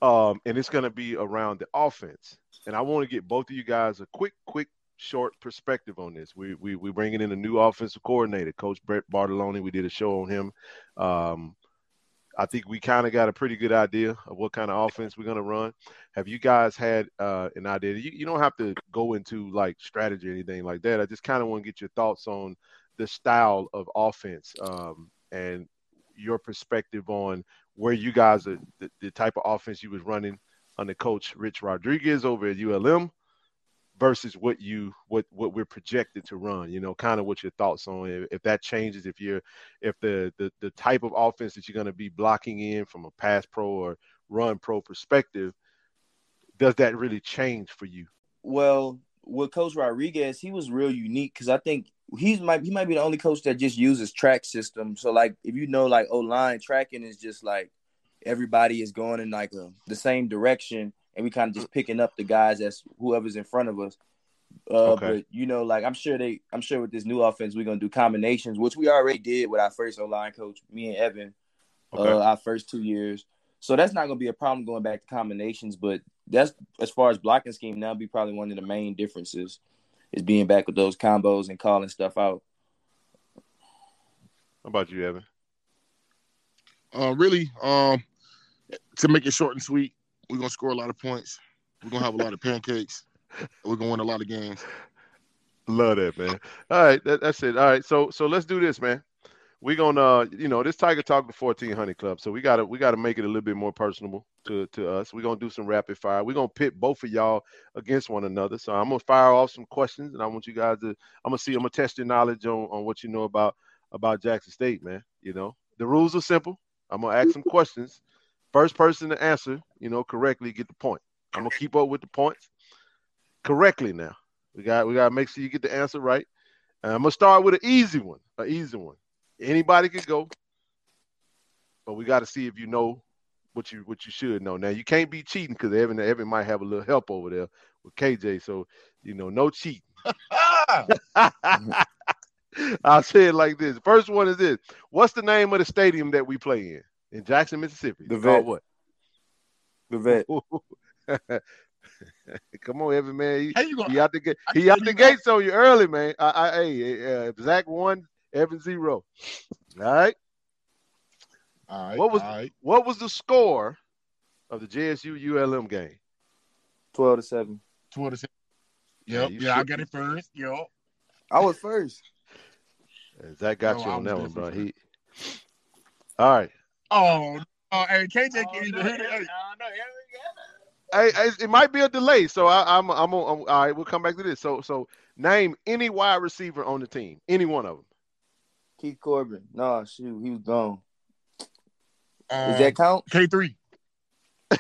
um, and it's gonna be around the offense. And I want to get both of you guys a quick, quick, short perspective on this. We we we bringing in a new offensive coordinator, Coach Brett Bartolone. We did a show on him. Um, I think we kind of got a pretty good idea of what kind of offense we're going to run. Have you guys had uh, an idea? You, you don't have to go into like strategy or anything like that. I just kind of want to get your thoughts on the style of offense um, and your perspective on where you guys are, the, the type of offense you was running under Coach Rich Rodriguez over at ULM versus what you what what we're projected to run you know kind of what your thoughts on if, if that changes if you're if the, the the type of offense that you're going to be blocking in from a pass pro or run pro perspective does that really change for you? Well, with Coach Rodriguez, he was real unique because I think he's might he might be the only coach that just uses track system. So like if you know like O line tracking is just like everybody is going in like a, the same direction and we kind of just picking up the guys as whoever's in front of us. Uh, Okay. But you know, like I'm sure they, I'm sure with this new offense, we're gonna do combinations, which we already did with our first O line coach, me and Evan, Okay. uh, our first two years. So that's not gonna be a problem going back to combinations. But that's as far as blocking scheme, that'll be probably one of the main differences is being back with those combos and calling stuff out. How about you, Evan? Uh, really, um, to make it short and sweet, we're gonna score a lot of points. We're gonna have a lot of pancakes. We're gonna win a lot of games. Love that, man. All right, that, that's it. All right, so so let's do this, man. We're gonna, you know, this Tiger Talk the 1400 Club. So we gotta we gotta make it a little bit more personable to to us. We're gonna do some rapid fire. We're gonna pit both of y'all against one another. So I'm gonna fire off some questions, and I want you guys to. I'm gonna see. I'm gonna test your knowledge on on what you know about about Jackson State, man. You know, the rules are simple. I'm gonna ask some questions. First person to answer, you know, correctly get the point. I'm gonna keep up with the points correctly now. We got we gotta make sure you get the answer right. I'm gonna start with an easy one. An easy one. Anybody could go, but we got to see if you know what you what you should know. Now you can't be cheating because Evan Evan might have a little help over there with KJ. So you know, no cheating. I'll say it like this. First one is this: What's the name of the stadium that we play in in Jackson, Mississippi? The It's Vet. what? The vet. Come on, Evan man. He, How you gonna? he out the gate. He tell out the you gates on you early, man. I, I, hey, uh, Zach one, Evan zero. All right. All right. What was- all right. What was the score of the JSU ULM game? Twelve to seven. Twelve to seven. Yep. you Yeah, I got it first. Yep. I was first. Zach got No, you on that one, bro. definitely He. All right. Oh, oh, hey, KJ I can't don't even know, hear I it. Hey. Hey, hey, it might be a delay, so I, I'm, I'm, on, I'm, all right. We'll come back to this. So, so name any wide receiver on the team, any one of them. Keith Corbin. No, shoot, he was gone. Um, Does that count? K three?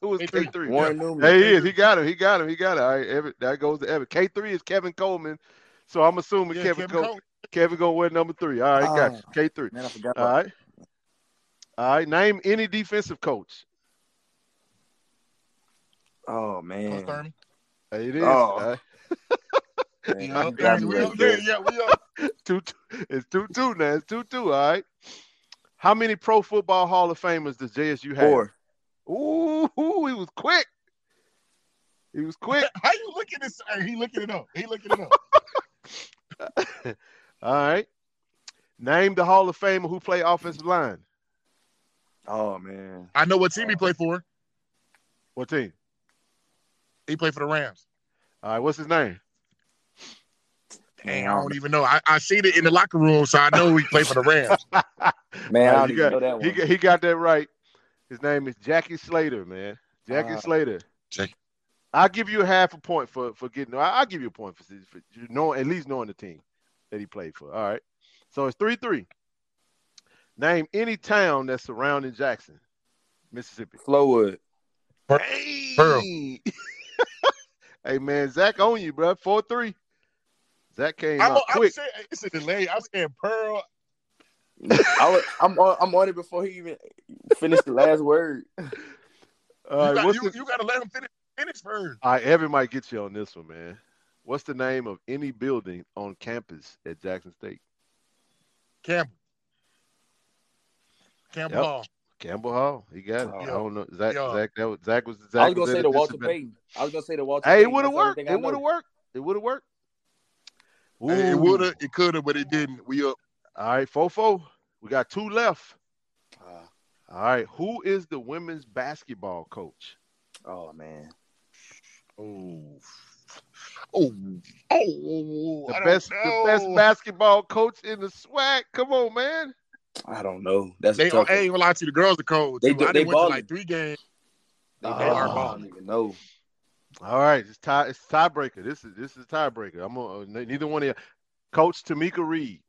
Who was K3. K three? Warren Newman. Hey, he is. He got him. He got him. He got it. All right, Evan, that goes to Evan. K three is Kevin Coleman. So I'm assuming Yeah, Kevin, Kevin Cole, Cole. Kevin gonna wear number three. All right, got you. Ah. K three. Man, I forgot All about right. All right. Name any defensive coach. Oh Coach man. Thurman. Hey, it is. Oh. All right. Yeah, you yeah, got me we right up there. there. Yeah, we up. two, two. It's two two now. It's two two. All right. How many Pro Football Hall of Famers does JSU have? Four. Ooh, ooh, he was quick. He was quick. How you looking at this? He looking it up. He looking it up. All right. Name the Hall of Famer who play offensive line. Oh man. I know what team he played for. What team? He played for the Rams. All right. What's his name? Dang, I don't even know. I, I seen it in the locker room, so I know he played for the Rams. Man, I don't even got- know that He got, he got that right. His name is Jackie Slater, man. Jackie Uh, Slater. Jackie. I'll give you half a point for for getting. I- I'll give you a point for, for you know at least knowing the team that he played for. All right. So it's three three. Name any town that's surrounding Jackson, Mississippi. Flowwood. Hey, Pearl. hey man, Zach on you, bro. Four three. Zach came I'm, out I'm quick. saying it's a delay. I'm saying Pearl. I was, I'm on, I'm on it before he even finished the last word. All You, got, you, the- you got to let him finish, finish first. All right, Evan might get you on this one, man. What's the name of any building on campus at Jackson State? Campbell. Campbell Yep. Hall. Campbell Hall. He got it. Oh. I don't know. Zach, Yeah. Zach, that was, Zach was Zach. I was gonna was say at the Walter. Payton. I was gonna say the Walter. Hey, it would have That's the only worked. It would have worked. It would have worked. Hey, it would have, it could have, but it didn't. We up. All right, Fofo. We got two left. Ah, All right. Who is the women's basketball coach? oh man. Oh. Oh. Oh. The I best, the best basketball coach in the SWAC. Come on, man. I don't know. That's They, a tough I ain't gonna lie to you, the girls are cold. They too. do- I they went to like three games. one. They are I don't even know. All right, it's tie. It's tiebreaker. This is this is tiebreaker. I'm gonna, uh, neither one of you. Coach Tomekia Reed.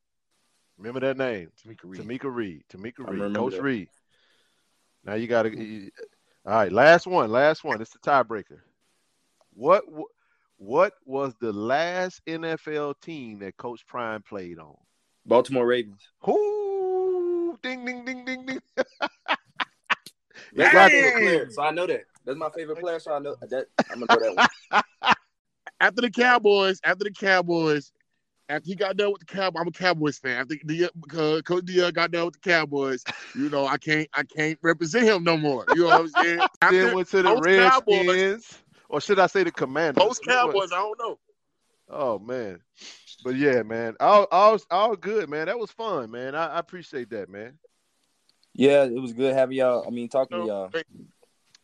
Remember that name? Tomekia Reed. Tomekia Reed. Tomekia Reed. Coach that. Reed. Now you got to. All right, last one. Last one. It's the tiebreaker. What what was the last NFL team that Coach Prime played on? Baltimore Ravens. Who? Ding ding ding ding ding. That's got my it. so I know that. That's my favorite player, so I know that. I'm gonna know that one. after the Cowboys, after the Cowboys, after he got done with the Cowboys, I'm a Cowboys fan. After the uh, Coach Deion got done with the Cowboys, you know, I can't I can't represent him no more. You know what I'm saying? Then After went to the post-Cowboys- Redskins, or should I say the Commanders? Post Cowboys, I don't know. Oh man, but yeah, man, all all all good, man. That was fun, man. I, I appreciate that, man. Yeah, it was good having y'all. I mean, talking to y'all.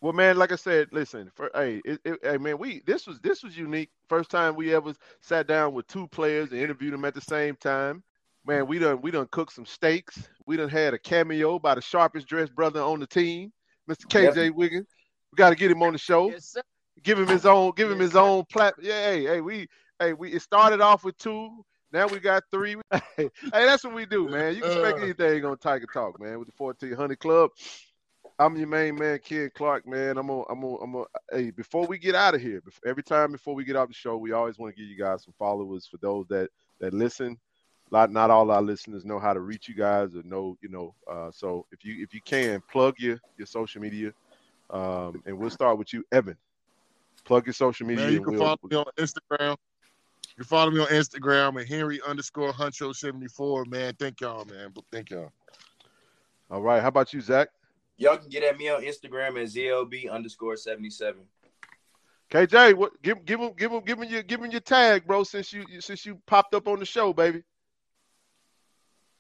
Well, man, like I said, listen, for hey, it, it, hey, man, we this was this was unique. First time we ever sat down with two players and interviewed them at the same time. Man, we done we done cooked some steaks. We done had a cameo by the sharpest dressed brother on the team, Mr. KJ Yep. Wiggins. We got to get him on the show. Yes, sir. Give him his own. Give him Yes, his sir. own plat. Yeah, hey, hey, we hey we it started off with two. Now we got three. hey, that's what we do, man. You can expect Uh. anything on Tiger Talk, man. With the 1400 Club. I'm your main man, Ken Clark, man. I'm on, I'm on, I'm on. Hey, before we get out of here, every time before we get off the show, we always want to give you guys some followers for those that that listen. Not not all our listeners know how to reach you guys or know, you know. Uh, so if you if you can plug your your social media, um, and we'll start with you, Evan. Plug your social media. Man, you can we'll- follow me on Instagram. You can follow me on Instagram at Henry underscore Huncho seventy four. Man, thank y'all, man. Thank y'all. all right. How about you, Zach? Y'all can get at me on Instagram at ZLB underscore 77. KJ, what? Give give him give him give him your give him your tag, bro. Since you since you popped up on the show, baby.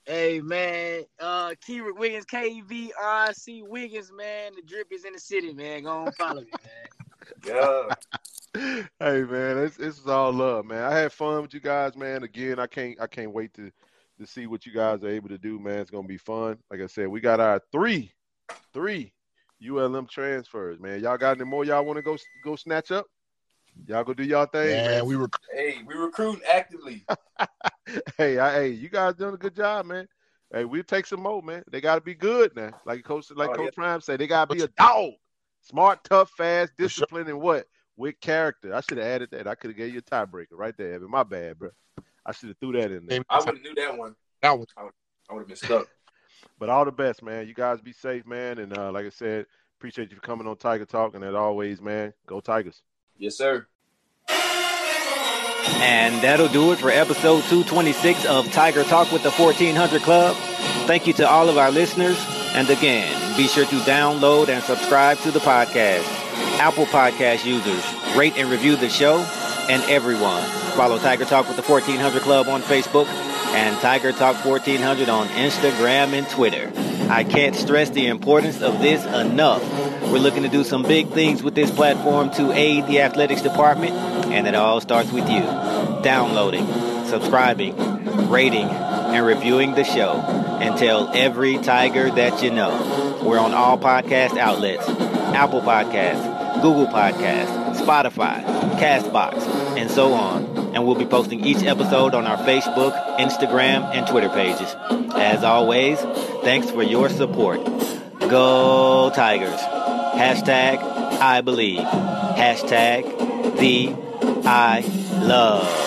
Hey man, uh Keyrick Wiggins, K V R C Wiggins, man. The drip is in the city, man. Go on follow me, man. Yeah. hey man, it's it's all love, man. I had fun with you guys, man. Again, I can't I can't wait to to see what you guys are able to do, man. It's gonna be fun. Like I said, we got our three three ULM transfers, man. Y'all got any more y'all want to go go snatch up? Y'all go do y'all thing, Man, man. we were hey, we recruiting actively. hey, I, hey, you guys doing a good job, man. Hey, we'll take some more, man. They got to be good now. Like Coach, like Oh, Coach yeah. Prime said, they got to be a dog, smart, tough, fast, disciplined, and what with character. I should have added that. I could have gave you a tiebreaker right there, Evan. My bad, bro. I should have threw that in there. I would have knew that one. that was I would have been stuck. But all the best, man. You guys be safe, man. And uh, like I said, appreciate you for coming on Tiger Talk. And as always, man, go Tigers. Yes, sir. And that'll do it for episode 226 of Tiger Talk with the 1400 Club. Thank you to all of our listeners. And again, be sure to download and subscribe to the podcast. Apple Podcast users, rate and review the show. And everyone, follow Tiger Talk with the 1400 Club on Facebook and Tiger Talk 1400 on Instagram and Twitter. I can't stress the importance of this enough. We're looking to do some big things with this platform to aid the athletics department, and it all starts with you. Downloading, subscribing, rating, and reviewing the show, and tell every Tiger that you know. We're on all podcast outlets Apple Podcasts, Google Podcasts, Spotify, Castbox, and so on. And we'll be posting each episode on our Facebook, Instagram, and Twitter pages. As always, thanks for your support. Go Tigers. Hashtag I believe. Hashtag the I love.